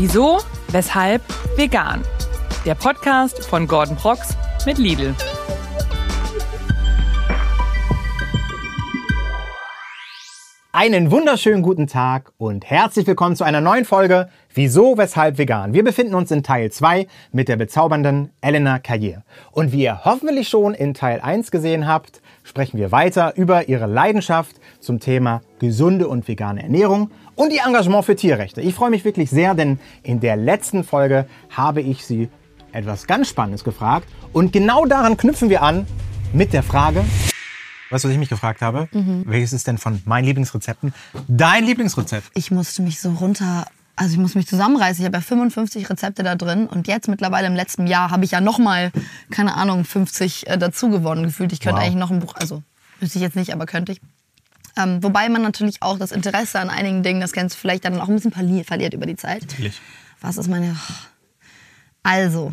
Wieso, weshalb, vegan. Der Podcast von Gordon Prox mit Lidl. Einen wunderschönen guten Tag und herzlich willkommen zu einer neuen Folge Wieso, weshalb vegan. Wir befinden uns in Teil 2 mit der bezaubernden Elena Carrier. Und wie ihr hoffentlich schon in Teil 1 gesehen habt, sprechen wir weiter über ihre Leidenschaft zum Thema gesunde und vegane Ernährung und ihr Engagement für Tierrechte. Ich freue mich wirklich sehr, denn in der letzten Folge habe ich sie etwas ganz Spannendes gefragt und genau daran knüpfen wir an mit der Frage, Weißt du, was ich mich gefragt habe? Mhm. Welches ist denn von meinen Lieblingsrezepten dein Lieblingsrezept? ich musste mich so runter, also ich muss mich zusammenreißen. Ich habe ja 55 Rezepte da drin und jetzt mittlerweile im letzten Jahr habe ich ja noch mal keine Ahnung 50 äh, dazu gewonnen gefühlt. Ich könnte Wow. eigentlich noch ein Buch, also müsste ich jetzt nicht, aber könnte ich. Ähm, wobei man natürlich auch das Interesse an einigen Dingen, das kennst du vielleicht dann auch ein bisschen verli verliert über die Zeit. Natürlich. Was ist meine? Also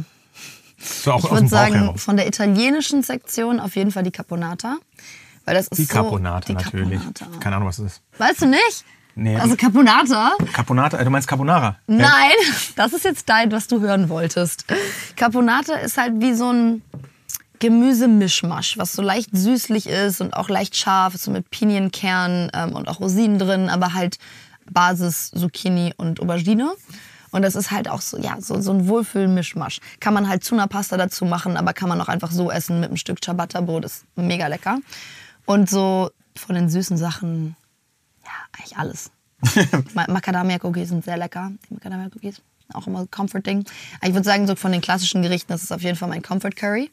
So auch ich würde sagen heraus. von der italienischen Sektion auf jeden Fall die Caponata, weil das ist Die so Caponata die natürlich. Caponata. Keine Ahnung, was das ist. Weißt du nicht? Nee. Also Caponata. Caponata, du meinst Carbonara? Nein, das ist jetzt dein, was du hören wolltest. Caponata ist halt wie so ein Gemüsemischmasch, was so leicht süßlich ist und auch leicht scharf, so mit Pinienkern ähm, und auch Rosinen drin, aber halt Basis Zucchini und Aubergine. Und das ist halt auch so, ja, so, so ein Wohlfühl-Mischmasch. Kann man halt zu einer Pasta dazu machen, aber kann man auch einfach so essen mit einem Stück Ciabatta-Brot. Ist mega lecker. Und so von den süßen Sachen, ja, eigentlich alles. Ma- Macadamia-Cookies sind sehr lecker. Die Macadamia-Cookies, auch immer comforting. Ich würde sagen, so von den klassischen Gerichten, das ist auf jeden Fall mein Comfort Curry.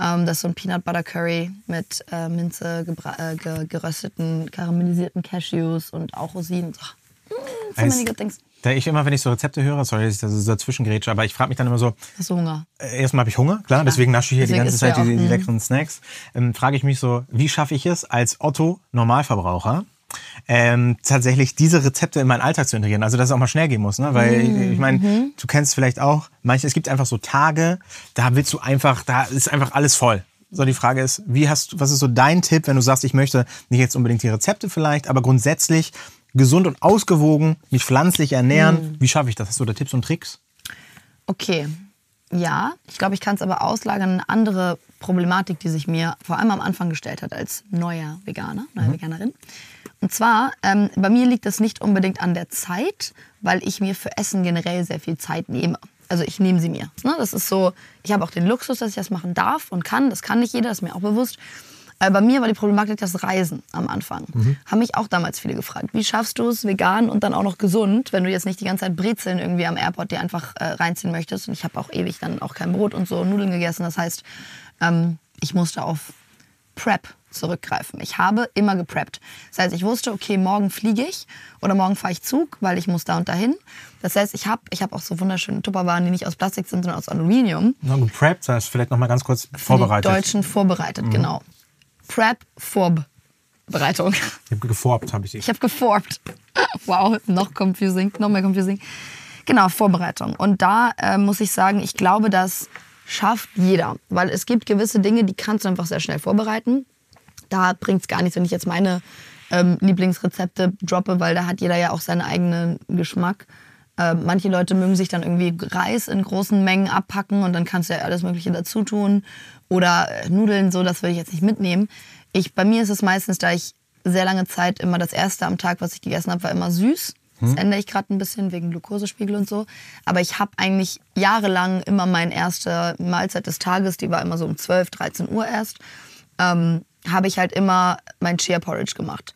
Ähm, das ist so ein Peanut Butter Curry mit äh, Minze, äh, ge gerösteten, karamellisierten Cashews und auch Rosinen. So, mm, so many good things. Da ich immer, wenn ich so Rezepte höre, sorry, dass ich da so dazwischen grätsche, aber ich frage mich dann immer so, Hast du Hunger? äh, erstmal habe ich Hunger, klar, deswegen nasche ich hier Deswegen die ganze Zeit ja die, die mm. leckeren Snacks. Ähm, frage ich mich so, wie schaffe ich es als Otto Normalverbraucher, ähm, tatsächlich diese Rezepte in meinen Alltag zu integrieren. Also dass es auch mal schnell gehen muss, ne? Weil ich, ich meine, Mhm. du kennst vielleicht auch, manche, es gibt einfach so Tage, da willst du einfach, da ist einfach alles voll. So, die Frage ist, wie hast du, was ist so dein Tipp, wenn du sagst, ich möchte nicht jetzt unbedingt die Rezepte vielleicht, aber grundsätzlich gesund und ausgewogen, mich pflanzlich ernähren. Mhm. Wie schaffe ich das? Hast du da Tipps und Tricks? Okay, ja. Ich glaube, ich kann es aber auslagern. Eine andere Problematik, die sich mir vor allem am Anfang gestellt hat als neuer Veganer, neue Veganerin. Und zwar, ähm, bei mir liegt das nicht unbedingt an der Zeit, weil ich mir für Essen generell sehr viel Zeit nehme. Also ich nehme sie mir. Ne? Das ist so, ich habe auch den Luxus, dass ich das machen darf und kann. Das kann nicht jeder, das ist mir auch bewusst. Aber bei mir war die Problematik das Reisen am Anfang. Haben mich auch damals viele gefragt, wie schaffst du es vegan und dann auch noch gesund, wenn du jetzt nicht die ganze Zeit Brezeln irgendwie am Airport dir einfach äh, reinziehen möchtest. Und ich habe auch ewig dann auch kein Brot und so Nudeln gegessen. Das heißt, ähm, ich musste auf Prep zurückgreifen. Ich habe immer gepreppt. Das heißt, ich wusste, okay, morgen fliege ich oder morgen fahre ich Zug, weil ich muss da und dahin. Das heißt, ich habe ich hab auch so wunderschöne Tupperwaren, die nicht aus Plastik sind, sondern aus Aluminium. Na, gepreppt, das heißt vielleicht noch mal ganz kurz Für vorbereitet. Die Deutschen vorbereitet, genau. Prep, Vorbereitung. Ich habe geforbt, habe ich. Ich habe geformt. Wow, noch confusing, noch mehr confusing. Genau, Vorbereitung. Und da äh, muss ich sagen, ich glaube, das schafft jeder. Weil es gibt gewisse Dinge, die kannst du einfach sehr schnell vorbereiten. Da bringt es gar nichts, wenn ich jetzt meine ähm, Lieblingsrezepte droppe, weil da hat jeder ja auch seinen eigenen Geschmack. Äh, manche Leute mögen sich dann irgendwie Reis in großen Mengen abpacken und dann kannst du ja alles Mögliche dazu tun. Oder äh, Nudeln, so, das würde ich jetzt nicht mitnehmen. Ich, bei mir ist es meistens, da ich sehr lange Zeit immer das erste am Tag, was ich gegessen habe, war immer süß. Das ändere ich gerade ein bisschen wegen Glukosespiegel und so. Aber ich habe eigentlich jahrelang immer meine erste Mahlzeit des Tages, die war immer so um 12, 13 Uhr erst, ähm, habe ich halt immer mein Chia Porridge gemacht.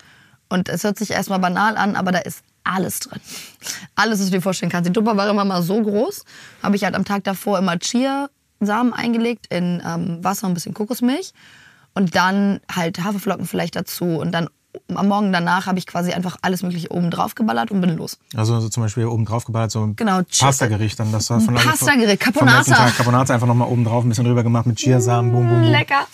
Und es hört sich erstmal banal an, aber da ist alles drin. Alles, was du dir vorstellen kannst. Die Tupper war immer mal so groß. Habe ich halt am Tag davor immer Chia-Samen eingelegt in ähm, Wasser und ein bisschen Kokosmilch. Und dann halt Haferflocken vielleicht dazu. Und dann am Morgen danach habe ich quasi einfach alles Mögliche oben drauf geballert und bin los. Also so zum Beispiel oben drauf geballert, so ein Genau, Pasta-Gericht. Dann das war von Pasta-Gericht, Caponata. Tag Carbonata einfach nochmal oben drauf, ein bisschen drüber gemacht mit Chiasamen, boom, boom, boom. Lecker.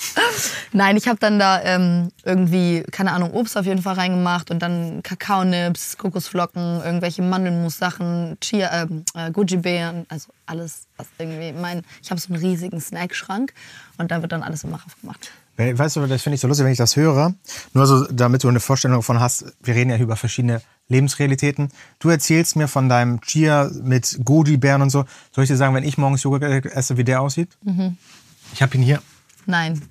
Nein, ich habe dann da ähm, irgendwie, keine Ahnung, Obst auf jeden Fall reingemacht und dann Kakaonips, Kokosflocken, irgendwelche Mandelmus-Sachen, Chia, ähm, äh, Goji-Beeren, also alles, was irgendwie mein. Ich habe so einen riesigen Snackschrank und da wird dann alles immer drauf gemacht. Weißt du, das finde ich so lustig, wenn ich das höre. Nur so, damit du eine Vorstellung davon hast, wir reden ja über verschiedene Lebensrealitäten. Du erzählst mir von deinem Chia mit Goji-Bären und so. Soll ich dir sagen, wenn ich morgens Joghurt esse, wie der aussieht? Mhm. Ich habe ihn hier Nein.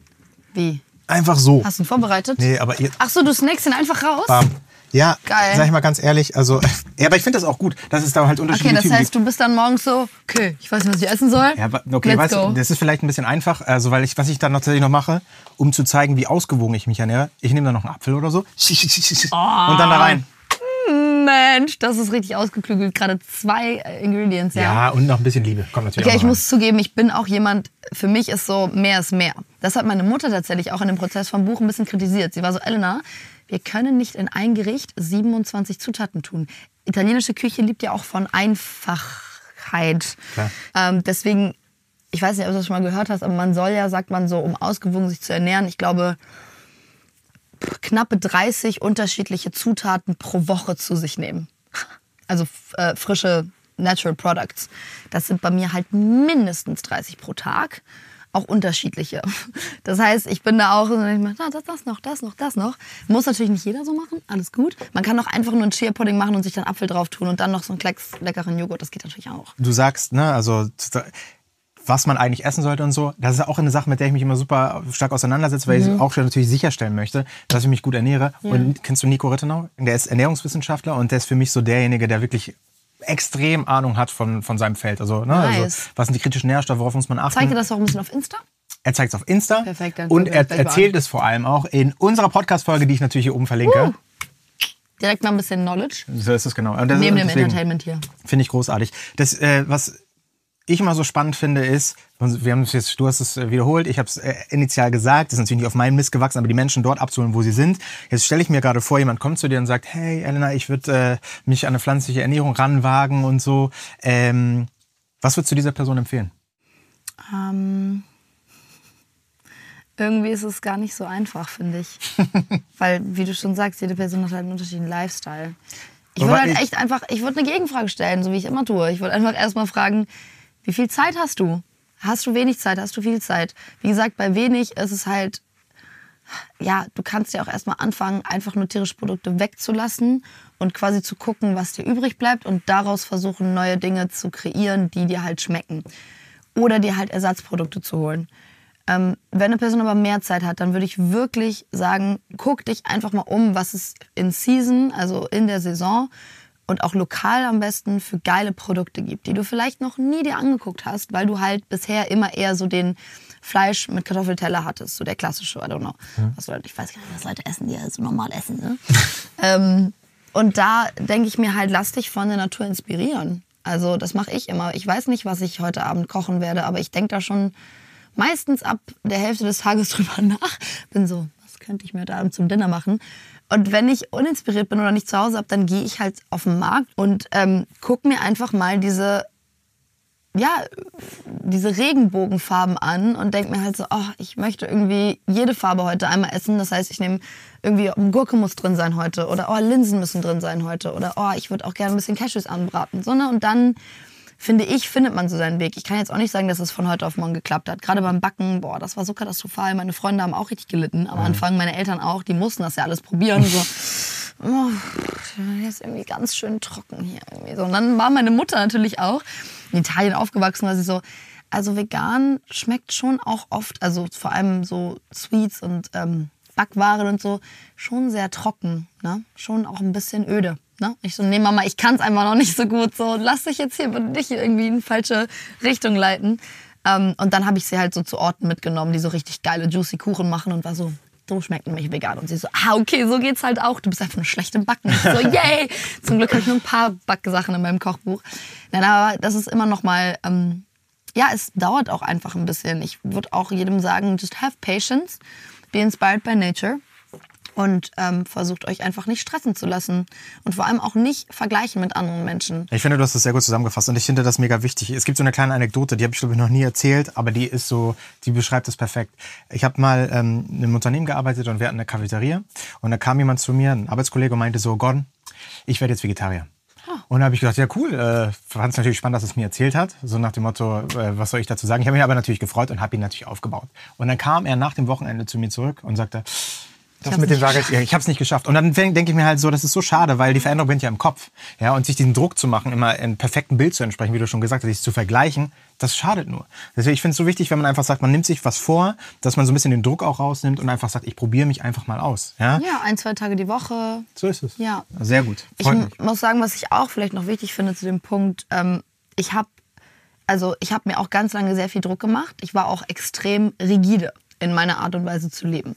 Wie? einfach so. Hast du ihn vorbereitet? Nee, aber ihr, Ach so, du snackst ihn einfach raus? bam. Ja, Geil. sag ich mal ganz ehrlich, also, ja, aber ich finde das auch gut, dass es da halt Okay, unterschiedliche das Typen heißt, gibt. du bist dann morgens so, okay, ich weiß nicht, was ich essen soll. Ja, aber- okay, Let's weißt go. du, das ist vielleicht ein bisschen einfach, also weil ich, was ich dann tatsächlich noch mache, um zu zeigen, wie ausgewogen ich mich ernähre, ich nehme dann noch einen Apfel oder so und dann da rein. Mensch, das ist richtig ausgeklügelt. Gerade zwei äh, Ingredients, ja. Ja, und noch ein bisschen Liebe. Kommt natürlich Okay, auch ich noch muss zugeben, ich bin auch jemand, für mich ist so, mehr ist mehr. Das hat meine Mutter tatsächlich auch in dem Prozess vom Buch ein bisschen kritisiert. Sie war so, Elena, wir können nicht in ein Gericht 27 Zutaten tun. Italienische Küche liebt ja auch von Einfachheit. Ähm, deswegen, ich weiß nicht, ob du das schon mal gehört hast, aber man soll ja, sagt man so, um ausgewogen sich zu ernähren, ich glaube, knappe 30 unterschiedliche Zutaten pro Woche zu sich nehmen. Also äh, frische Natural Products. Das sind bei mir halt mindestens 30 pro Tag. Auch unterschiedliche. Das heißt, ich bin da auch so, ich das, das noch, das noch, das noch. Muss natürlich nicht jeder so machen, alles gut. Man kann auch einfach nur einen Chia Pudding machen und sich dann Apfel drauf tun und dann noch so einen Klecks leckeren Joghurt. Das geht natürlich auch. Du sagst, ne, also was man eigentlich essen sollte und so, das ist auch eine Sache, mit der ich mich immer super stark auseinandersetze, weil Mhm. ich auch schon natürlich sicherstellen möchte, dass ich mich gut ernähre. Und kennst du Nico Rittenau? Der ist Ernährungswissenschaftler und der ist für mich so derjenige, der wirklich extrem Ahnung hat von, von seinem Feld. Also, ne, also, Nice. was sind die kritischen Nährstoffe, worauf muss man achten? Zeig dir das auch ein bisschen auf Insta? Er zeigt es auf Insta Perfekt, dann und er erzählt es vor allem auch in unserer Podcast-Folge, die ich natürlich hier oben verlinke. Direkt mal ein bisschen Knowledge. So ist es genau. Das- Neben dem deswegen- Entertainment hier. Finde ich großartig. Das, äh, was ich immer so spannend finde, ist, wir haben es jetzt, du hast es äh, wiederholt, ich habe es äh, initial gesagt, das ist natürlich nicht auf meinen Mist gewachsen, aber die Menschen dort abzuholen, wo sie sind. Jetzt stelle ich mir gerade vor, jemand kommt zu dir und sagt, hey Elena, ich würde äh, mich an eine pflanzliche Ernährung ranwagen und so. Ähm, was würdest du dieser Person empfehlen? Ähm, irgendwie ist es gar nicht so einfach, finde ich. Weil, wie du schon sagst, jede Person hat halt einen unterschiedlichen Lifestyle. Ich würde halt echt einfach, ich würde eine Gegenfrage stellen, so wie ich immer tue. Ich würde einfach erstmal fragen, wie viel Zeit hast du? Hast du wenig Zeit? Hast du viel Zeit? Wie gesagt, bei wenig ist es halt, ja, du kannst ja auch erstmal anfangen, einfach nur tierische Produkte wegzulassen und quasi zu gucken, was dir übrig bleibt und daraus versuchen, neue Dinge zu kreieren, die dir halt schmecken. Oder dir halt Ersatzprodukte zu holen. Ähm, wenn eine Person aber mehr Zeit hat, dann würde ich wirklich sagen, guck dich einfach mal um, was es in Season, also in der Saison und auch lokal am besten für geile Produkte gibt, die du vielleicht noch nie dir angeguckt hast, weil du halt bisher immer eher so den Fleisch mit Kartoffelteller hattest, so der klassische, I don't know. Was Leute, ich weiß gar nicht, was Leute essen, die ja so normal essen. Ne? ähm, und da denke ich mir halt, lass dich von der Natur inspirieren. Also das mache ich immer. Ich weiß nicht, was ich heute Abend kochen werde, aber ich denke da schon meistens ab der Hälfte des Tages drüber nach. Bin so, was könnte ich mir heute Abend zum Dinner machen? Und wenn ich uninspiriert bin oder nicht zu Hause habe, dann gehe ich halt auf den Markt und ähm, guck mir einfach mal diese ja, diese Regenbogenfarben an und denke mir halt so, oh, ich möchte irgendwie jede Farbe heute einmal essen. Das heißt, ich nehme irgendwie, Gurke muss drin sein heute oder oh, Linsen müssen drin sein heute oder oh, ich würde auch gerne ein bisschen Cashews anbraten. So, ne? Und dann finde ich, findet man so seinen Weg. Ich kann jetzt auch nicht sagen, dass es von heute auf morgen geklappt hat. Gerade beim Backen, boah, das war so katastrophal. Meine Freunde haben auch richtig gelitten. Am Anfang, meine Eltern auch, die mussten das ja alles probieren. So, oh, ist irgendwie ganz schön trocken hier. Irgendwie so. Und dann war meine Mutter natürlich auch in Italien aufgewachsen, war sie so, also vegan schmeckt schon auch oft, also vor allem so Sweets und ähm, Backwaren und so, schon sehr trocken, ne? Schon auch ein bisschen öde. Ne? Ich so, nee Mama, ich kann es einfach noch nicht so gut, so lass dich jetzt hier nicht irgendwie in falsche Richtung leiten. Ähm, und dann habe ich sie halt so zu Orten mitgenommen, die so richtig geile, juicy Kuchen machen und war so, so schmeckt nämlich vegan. Und sie so, ah, okay, so geht's halt auch. Du bist einfach nur schlecht im Backen. Ich so, yay! Zum Glück habe ich nur ein paar Backsachen in meinem Kochbuch. Nein, aber das ist immer noch mal, ähm, ja, es dauert auch einfach ein bisschen. Ich würde auch jedem sagen, just have patience, be inspired by nature und ähm, versucht euch einfach nicht stressen zu lassen und vor allem auch nicht vergleichen mit anderen Menschen. Ich finde, du hast das sehr gut zusammengefasst und ich finde das mega wichtig. Es gibt so eine kleine Anekdote, die habe ich glaube ich noch nie erzählt, aber die ist so, die beschreibt es perfekt. Ich habe mal ähm, in einem Unternehmen gearbeitet und wir hatten eine Cafeteria und da kam jemand zu mir, ein Arbeitskollege und meinte so, Gordon, ich werde jetzt Vegetarier. Und da habe ich gedacht, ja cool, äh, fand es natürlich spannend, dass es mir erzählt hat. So nach dem Motto, äh, was soll ich dazu sagen? Ich habe mich aber natürlich gefreut und habe ihn natürlich aufgebaut. Und dann kam er nach dem Wochenende zu mir zurück und sagte, das mit dem Waage, ja, ich habe es nicht geschafft. Und dann denke ich mir halt so, das ist so schade, weil die Veränderung beginnt ja im Kopf. Ja, und sich diesen Druck zu machen, immer einem perfekten Bild zu entsprechen, wie du schon gesagt hast, sich zu vergleichen, das schadet nur. Deswegen, ich finde es so wichtig, wenn man einfach sagt, man nimmt sich was vor, dass man so ein bisschen den Druck auch rausnimmt und einfach sagt, ich probiere mich einfach mal aus. Ja, Ja, ein, zwei Tage die Woche. so ist es. Ja. Sehr gut. Ich Freut m- mich. muss sagen, was ich auch vielleicht noch wichtig finde zu dem Punkt, ähm, ich habe also ich habe mir auch ganz lange sehr viel Druck gemacht. Ich war auch extrem rigide in meiner Art und Weise zu leben.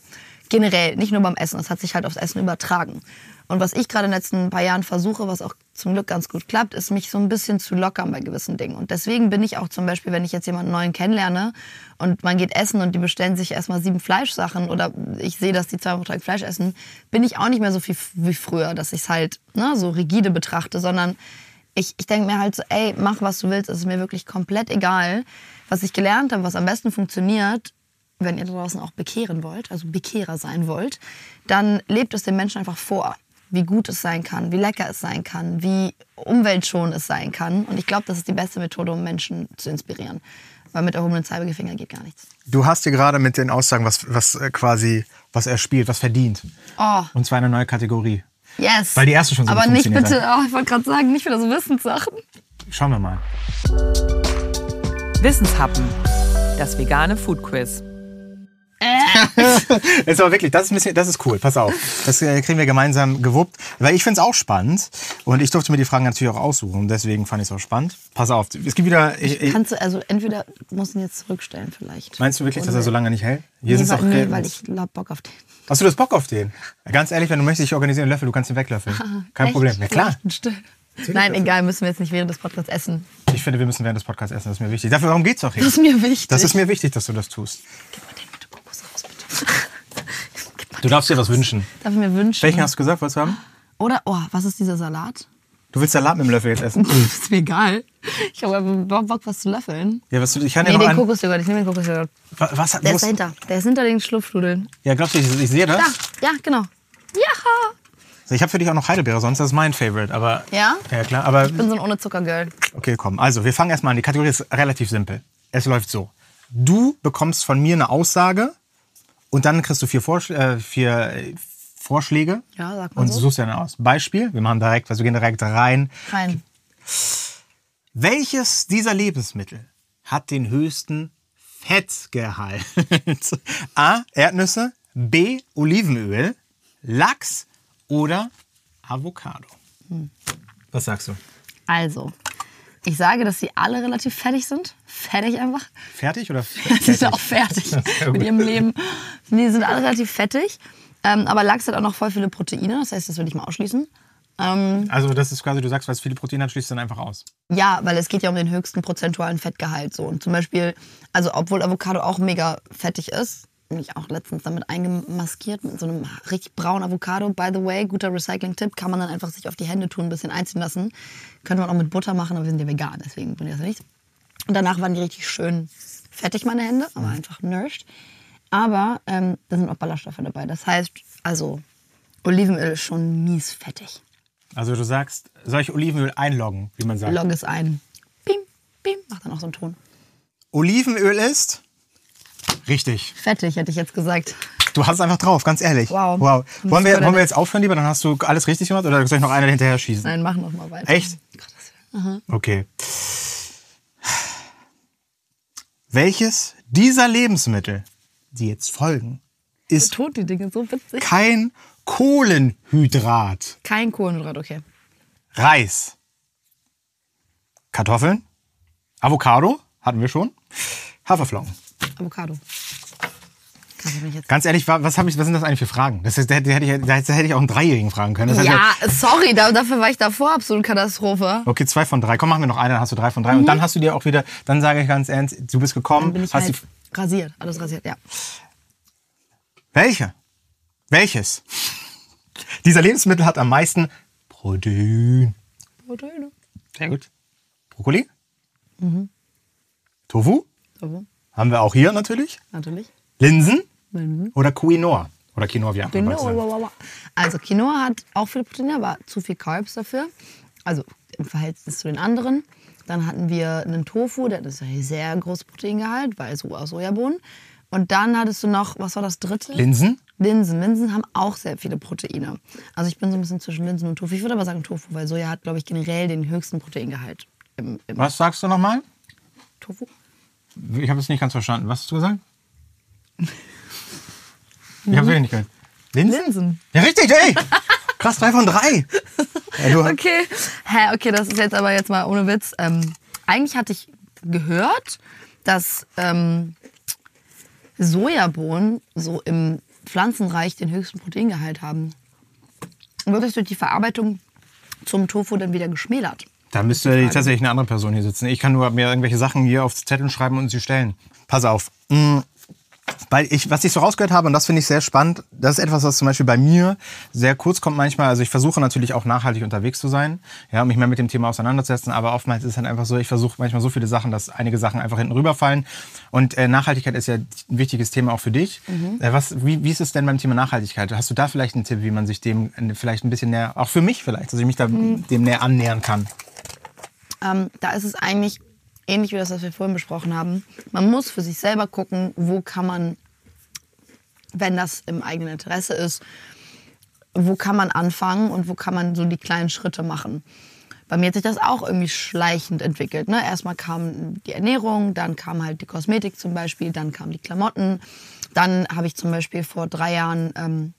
Generell, nicht nur beim Essen, das hat sich halt aufs Essen übertragen. Und was ich gerade in den letzten paar Jahren versuche, was auch zum Glück ganz gut klappt, ist mich so ein bisschen zu lockern bei gewissen Dingen. Und deswegen bin ich auch zum Beispiel, wenn ich jetzt jemanden neuen kennenlerne und man geht essen und die bestellen sich erstmal sieben Fleischsachen oder ich sehe, dass die zweimal pro Tag Fleisch essen, bin ich auch nicht mehr so viel wie früher, dass ich es halt ne, so rigide betrachte, sondern ich, ich denke mir halt so, ey, mach was du willst, es ist mir wirklich komplett egal. Was ich gelernt habe, was am besten funktioniert, wenn ihr da draußen auch bekehren wollt, also Bekehrer sein wollt, dann lebt es den Menschen einfach vor, wie gut es sein kann, wie lecker es sein kann, wie umweltschonend es sein kann. Und ich glaube, das ist die beste Methode, um Menschen zu inspirieren. Weil mit erhobenen Zeigefinger geht gar nichts. Du hast dir gerade mit den Aussagen, was, was äh, quasi, was er spielt, was verdient. Oh, Und zwar eine neue Kategorie. yes. Weil die erste schon so Aber nicht bitte, oh, ich wollte gerade sagen, nicht wieder so Wissenssachen. Schauen wir mal. Wissenshappen. Das vegane Food Quiz. Ist aber wirklich, das ist, ein bisschen, das ist cool. Pass auf. Das äh, kriegen wir gemeinsam gewuppt. Weil ich finde es auch spannend. Und ich durfte mir die Fragen natürlich auch aussuchen. Deswegen fand ich es auch spannend. Pass auf. Es gibt wieder. Ich, ich, Kannst du, also entweder musst du ihn jetzt zurückstellen vielleicht. meinst du wirklich, dass er so lange nicht hält? Hier Nee, weil, auch nee, weil ich hab Bock auf den. Hast du das Bock auf den? Ganz ehrlich, wenn du möchtest, ich organisiere einen Löffel, du kannst ihn weglöffeln. Kein Echt? Problem. Ja, klar. Nein, egal, müssen wir jetzt nicht während des Podcasts essen. Ich finde, wir müssen während des Podcasts essen. Das ist mir wichtig. Dafür, darum geht's auch hier. Das ist mir wichtig. Das ist mir wichtig, dass du das tust. Du darfst dir was wünschen. Darf ich mir wünschen? Welchen hast du gesagt, du haben? Oder, oh, was ist dieser Salat? Du willst Salat mit dem Löffel jetzt essen? ist mir egal. Ich habe aber Bock, was zu löffeln. Ja, was du, ich kann Nee, noch den einen. Kokosjoghurt. Ich nehme den Kokosjoghurt. Was, was, Der ist dahinter. Der ist hinter den Schlupfnudeln. Ja, glaubst du, ich, ich sehe das? Da, ja, genau. Ja. Ich habe für dich auch noch Heidelbeere, sonst das ist mein Favorite. Aber, Ja? Ja, klar. Aber Ich bin so ein ohne Zucker-Girl. okay, komm. Also, wir fangen erstmal an. Die Kategorie ist relativ simpel. Es läuft so. Du bekommst von mir eine Aussage und dann kriegst du vier, Vorschl äh, vier äh, Vorschläge. Ja, sag mal Und so. suchst dir dann aus. Beispiel, wir machen direkt, also wir gehen direkt rein. Rein. Welches dieser Lebensmittel hat den höchsten Fettgehalt? A. Erdnüsse, B. Olivenöl, Lachs oder Avocado? Was sagst du? Also, ich sage, dass sie alle relativ fertig sind. Fertig einfach. Fertig oder Sie sind auch fertig mit ihrem Leben. Die sind alle relativ fettig. Ähm, aber Lachs hat auch noch voll viele Proteine. Das heißt, das würde ich mal ausschließen. Ähm, Also das ist quasi, du sagst, weil es viele Proteine hat, schließt du dann einfach aus. ja, weil es geht ja um den höchsten prozentualen Fettgehalt. So. Und zum Beispiel, also obwohl Avocado auch mega fettig ist, bin ich auch letztens damit eingemaskiert mit so einem richtig braunen Avocado. By the way, guter Recycling-Tipp, kann man dann einfach sich auf die Hände tun, ein bisschen einziehen lassen. Könnte man auch mit Butter machen, aber wir sind ja vegan, deswegen bin ich das nicht. Und danach waren die richtig schön fettig, meine Hände, aber einfach nourished. Aber ähm, da sind auch Ballaststoffe dabei. Das heißt, also Olivenöl ist schon mies fettig. Also du sagst, soll ich Olivenöl einloggen, wie man sagt? Log es ein. Bim, bim, macht dann auch so einen Ton. Olivenöl ist richtig. Fettig, hätte ich jetzt gesagt. Du hast es einfach drauf, ganz ehrlich. Wow. wow. Wollen, wir, wollen wir jetzt aufhören lieber? Dann hast du alles richtig gemacht oder soll ich noch eine hinterher schießen? Nein, mach noch mal weiter. Echt? Willen. Okay. Welches dieser Lebensmittel, die jetzt folgen, ist Tut die Dinge so witzig. kein Kohlenhydrat? Kein Kohlenhydrat, okay. Reis, Kartoffeln, Avocado, hatten wir schon, Haferflocken. Avocado. Kann ich mich jetzt. Ganz ehrlich, wa- was, hab ich, was sind das eigentlich für Fragen? Das, ist, da, hätte ich, da hätte ich auch einen Dreijährigen fragen können. Das heißt Ja, sorry, da, dafür war ich davor absolut Katastrophe. Okay, zwei von drei. Komm, machen wir noch eine, dann hast du drei von drei. Und dann hast du dir auch wieder, dann sage ich ganz ernst, du bist gekommen, Dann bin ich hast halt die, rasiert, alles rasiert, ja. welche? Welches? Dieser Lebensmittel hat am meisten Protein. Proteine. Sehr gut. Brokkoli? Mhm. Tofu? So, Haben wir auch hier natürlich. natürlich. Linsen? Oder Quinoa? Oder Quinoa, wie auch immer. Quinoa. Also Quinoa hat auch viele Proteine, aber zu viel Carbs dafür. Also im Verhältnis zu den anderen. Dann hatten wir einen Tofu, der hat ein sehr großes Proteingehalt, weil so aus Sojabohnen. Und dann hattest du noch, was war das dritte? Linsen? Linsen. Linsen haben auch sehr viele Proteine. Also ich bin so ein bisschen zwischen Linsen und Tofu. Ich würde aber sagen Tofu, weil Soja hat, glaube ich, generell den höchsten Proteingehalt im, im Was sagst du nochmal? Tofu. Ich habe es nicht ganz verstanden. Was hast du gesagt? Ich habe es nicht gehört. Linsen? Linsen. Ja, richtig, ey! Krass, drei von drei. Ja, du, Okay. Hä, okay, das ist jetzt aber jetzt mal ohne Witz. Ähm, eigentlich hatte ich gehört, dass ähm, Sojabohnen so im Pflanzenreich den höchsten Proteingehalt haben. Und das durch die Verarbeitung zum Tofu dann wieder geschmälert? Da müsste jetzt tatsächlich eine andere Person hier sitzen. Ich kann nur mir irgendwelche Sachen hier aufs Zettel schreiben und sie stellen. Pass auf. Mm, Weil ich, was ich so rausgehört habe, und das finde ich sehr spannend, das ist etwas, was zum Beispiel bei mir sehr kurz kommt manchmal. Also ich versuche natürlich auch nachhaltig unterwegs zu sein, ja, um mich mehr mit dem Thema auseinanderzusetzen. Aber oftmals ist es halt einfach so, ich versuche manchmal so viele Sachen, dass einige Sachen einfach hinten rüberfallen. Und äh, Nachhaltigkeit ist ja ein wichtiges Thema auch für dich. Äh, was, wie, wie ist es denn beim Thema Nachhaltigkeit? Hast du da vielleicht einen Tipp, wie man sich dem äh, vielleicht ein bisschen näher, auch für mich vielleicht, dass ich mich da dem näher annähern kann? Ähm, da ist es eigentlich ähnlich wie das, was wir vorhin besprochen haben. Man muss für sich selber gucken, wo kann man, wenn das im eigenen Interesse ist, wo kann man anfangen und wo kann man so die kleinen Schritte machen. Bei mir hat sich das auch irgendwie schleichend entwickelt. Ne? Erstmal kam die Ernährung, dann kam halt die Kosmetik zum Beispiel, dann kamen die Klamotten. Dann habe ich zum Beispiel vor drei Jahren, ähm,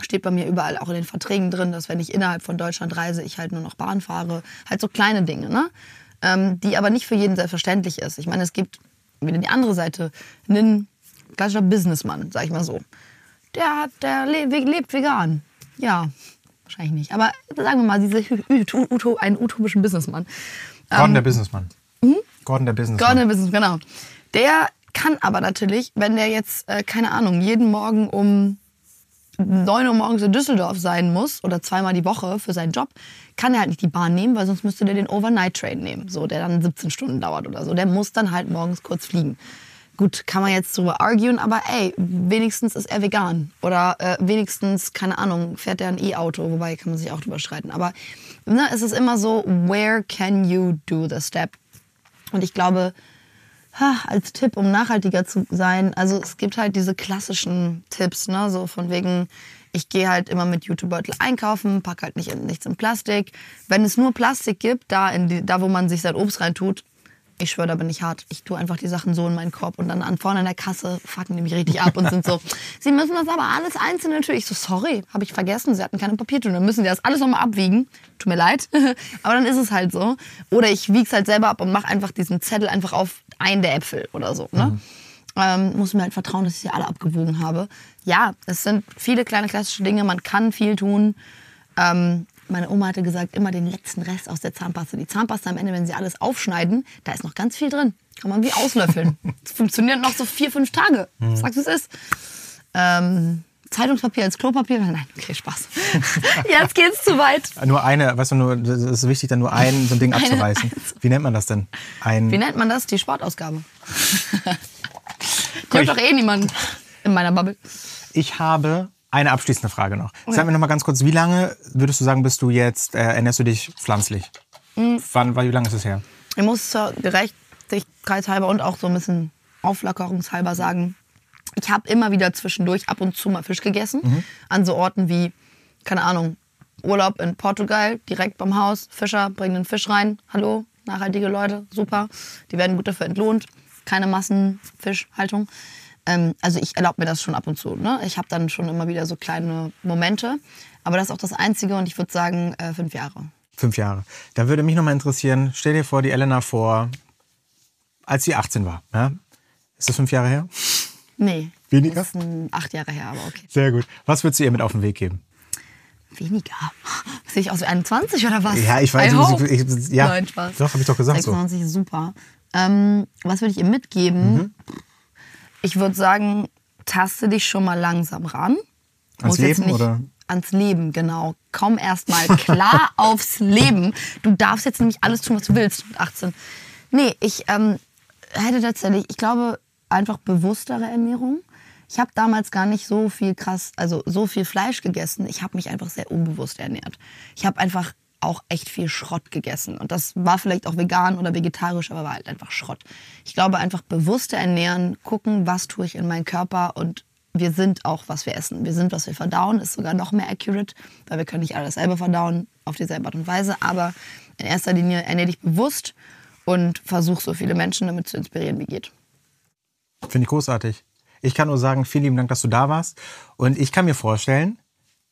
steht bei mir überall auch in den Verträgen drin, dass wenn ich innerhalb von Deutschland reise, ich halt nur noch Bahn fahre. Halt so kleine Dinge, ne? Ähm, die aber nicht für jeden selbstverständlich ist. Ich meine, es gibt wieder die andere Seite, einen klassischer Businessmann, sag ich mal so. Der, hat, der le lebt vegan. Ja, wahrscheinlich nicht. Aber sagen wir mal, diese, einen utopischen Businessmann. Gordon der Businessmann. Gordon der Businessmann. Gordon der Business, genau. Der kann aber natürlich, wenn der jetzt, äh, keine Ahnung, jeden Morgen um 9 Uhr morgens in Düsseldorf sein muss oder zweimal die Woche für seinen Job, kann er halt nicht die Bahn nehmen, weil sonst müsste der den Overnight-Train nehmen, so, der dann 17 Stunden dauert oder so. Der muss dann halt morgens kurz fliegen. Gut, kann man jetzt drüber arguen, aber ey, wenigstens ist er vegan. Oder äh, wenigstens, keine Ahnung, fährt er ein E-Auto, wobei kann man sich auch drüber streiten. Aber ne, es ist immer so, where can you do the step? Und ich glaube, als Tipp, um nachhaltiger zu sein, also es gibt halt diese klassischen Tipps, ne, so von wegen, ich gehe halt immer mit Jutebeutel einkaufen, pack halt nicht in, nichts in Plastik. Wenn es nur Plastik gibt, da, in die, da wo man sich sein Obst reintut, ich schwöre, da bin ich hart. Ich tue einfach die Sachen so in meinen Korb und dann an vorne an der Kasse fucken die mich richtig ab und sind so, sie müssen das aber alles einzeln natürlich. Ich so, sorry, habe ich vergessen, sie hatten keine Papiertüte. Dann müssen sie das alles nochmal abwiegen. Tut mir leid, aber dann ist es halt so. Oder ich wieg's halt selber ab und mache einfach diesen Zettel einfach auf einen der Äpfel oder so. Ne? Ähm, muss mir halt vertrauen, dass ich sie alle abgewogen habe. Ja, es sind viele kleine klassische Dinge, man kann viel tun. Ähm, meine Oma hatte gesagt, immer den letzten Rest aus der Zahnpasta. Die Zahnpasta am Ende, wenn sie alles aufschneiden, da ist noch ganz viel drin. Kann man wie auslöffeln. Das funktioniert noch so vier, fünf Tage. Sagst du, es ist. Ähm, Zeitungspapier als Klopapier? Nein, okay, Spaß. Jetzt geht's zu weit. Nur eine, weißt du, nur, es ist wichtig, dann nur ein so ein Ding Eine- abzureißen. Wie nennt man das denn? Ein, Wie nennt man das? Die Sportausgabe. Ich hab doch eh niemanden in meiner Bubble. ich habe eine abschließende Frage noch. Sag mir noch mal ganz kurz, wie lange würdest du sagen, bist du jetzt, äh, ernährst du dich pflanzlich? Hm. Wann, wie lange ist es her? Ich muss zur Gerechtigkeitshalber und auch so ein bisschen auflockerungshalber sagen, ich habe immer wieder zwischendurch ab und zu mal Fisch gegessen. An so Orten wie, keine Ahnung, Urlaub in Portugal, direkt beim Haus. Fischer bringen den Fisch rein. Hallo, nachhaltige Leute, super. Die werden gut dafür entlohnt. Keine Massenfischhaltung. Ähm, also ich erlaube mir das schon ab und zu. Ne? Ich habe dann schon immer wieder so kleine Momente. Aber das ist auch das Einzige und ich würde sagen, äh, fünf Jahre. Fünf Jahre. Da würde mich noch mal interessieren, stell dir vor, die Elena vor, als sie 18 war. Ja? Ist das fünf Jahre her? Nee. Weniger? Das ist acht Jahre her, aber okay. Sehr gut. Was würdest du ihr mit auf den Weg geben? Weniger. Sehe ich aus wie 21 oder was? Ja, ich weiß. Ich, ich, ja, Nein, Spaß. Doch, habe ich doch gesagt so. 26 ist super. Ähm, was würde ich ihr mitgeben? Mhm. Ich würde sagen, taste dich schon mal langsam ran. Ans Muss Leben, oder? Ans Leben, genau. Komm erst mal klar aufs Leben. Du darfst jetzt nämlich alles tun, was du willst mit 18. Nee, ich ähm, hätte tatsächlich, ich glaube, einfach bewusstere Ernährung. Ich habe damals gar nicht so viel krass, also so viel Fleisch gegessen. Ich habe mich einfach sehr unbewusst ernährt. Ich habe einfach auch echt viel Schrott gegessen. Und das war vielleicht auch vegan oder vegetarisch, aber war halt einfach Schrott. Ich glaube einfach bewusste ernähren, gucken, was tue ich in meinen Körper und wir sind auch, was wir essen. Wir sind, was wir verdauen, ist sogar noch mehr accurate, weil wir können nicht alles selber verdauen, auf dieselbe Art und Weise. Aber in erster Linie ernähr dich bewusst und versuch so viele Menschen damit zu inspirieren, wie geht. Finde ich großartig. Ich kann nur sagen, vielen lieben Dank, dass du da warst. Und ich kann mir vorstellen,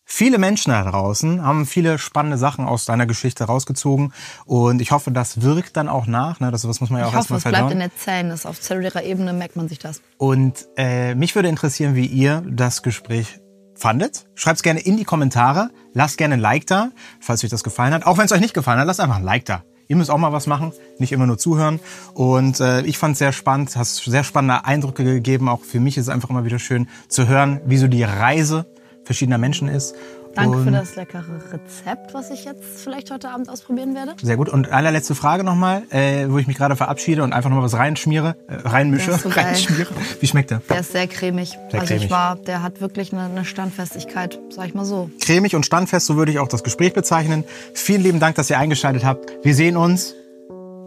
Viele Menschen da draußen haben viele spannende Sachen aus deiner Geschichte rausgezogen und ich hoffe, das wirkt dann auch nach. Ne? Das, das muss man ja auch ich hoffe, erstmal es verdauen. bleibt in der Zellen. Das auf zellulärer Ebene merkt man sich das. Und äh, mich würde interessieren, wie ihr das Gespräch fandet. Schreibt es gerne in die Kommentare. Lasst gerne ein Like da, falls euch das gefallen hat. Auch wenn es euch nicht gefallen hat, lasst einfach ein Like da. Ihr müsst auch mal was machen, nicht immer nur zuhören. Und äh, ich fand es sehr spannend, hast sehr spannende Eindrücke gegeben. Auch für mich ist es einfach immer wieder schön zu hören, wie so die Reise verschiedener Menschen ist. Danke für Und- das leckere Rezept, was ich jetzt vielleicht heute Abend ausprobieren werde. Sehr gut. Und allerletzte Frage nochmal, äh, wo ich mich gerade verabschiede und einfach nochmal was reinschmiere, äh, reinmische, so reinschmiere. Wie schmeckt der? Der ist sehr cremig. Sehr also cremig. ich war, der hat wirklich eine, eine Standfestigkeit, sag ich mal so. Cremig und standfest, so würde ich auch das Gespräch bezeichnen. Vielen lieben Dank, dass ihr eingeschaltet habt. Wir sehen uns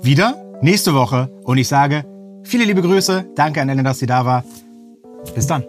wieder nächste Woche und ich sage viele liebe Grüße. Danke an Ellen, dass sie da war. Bis dann.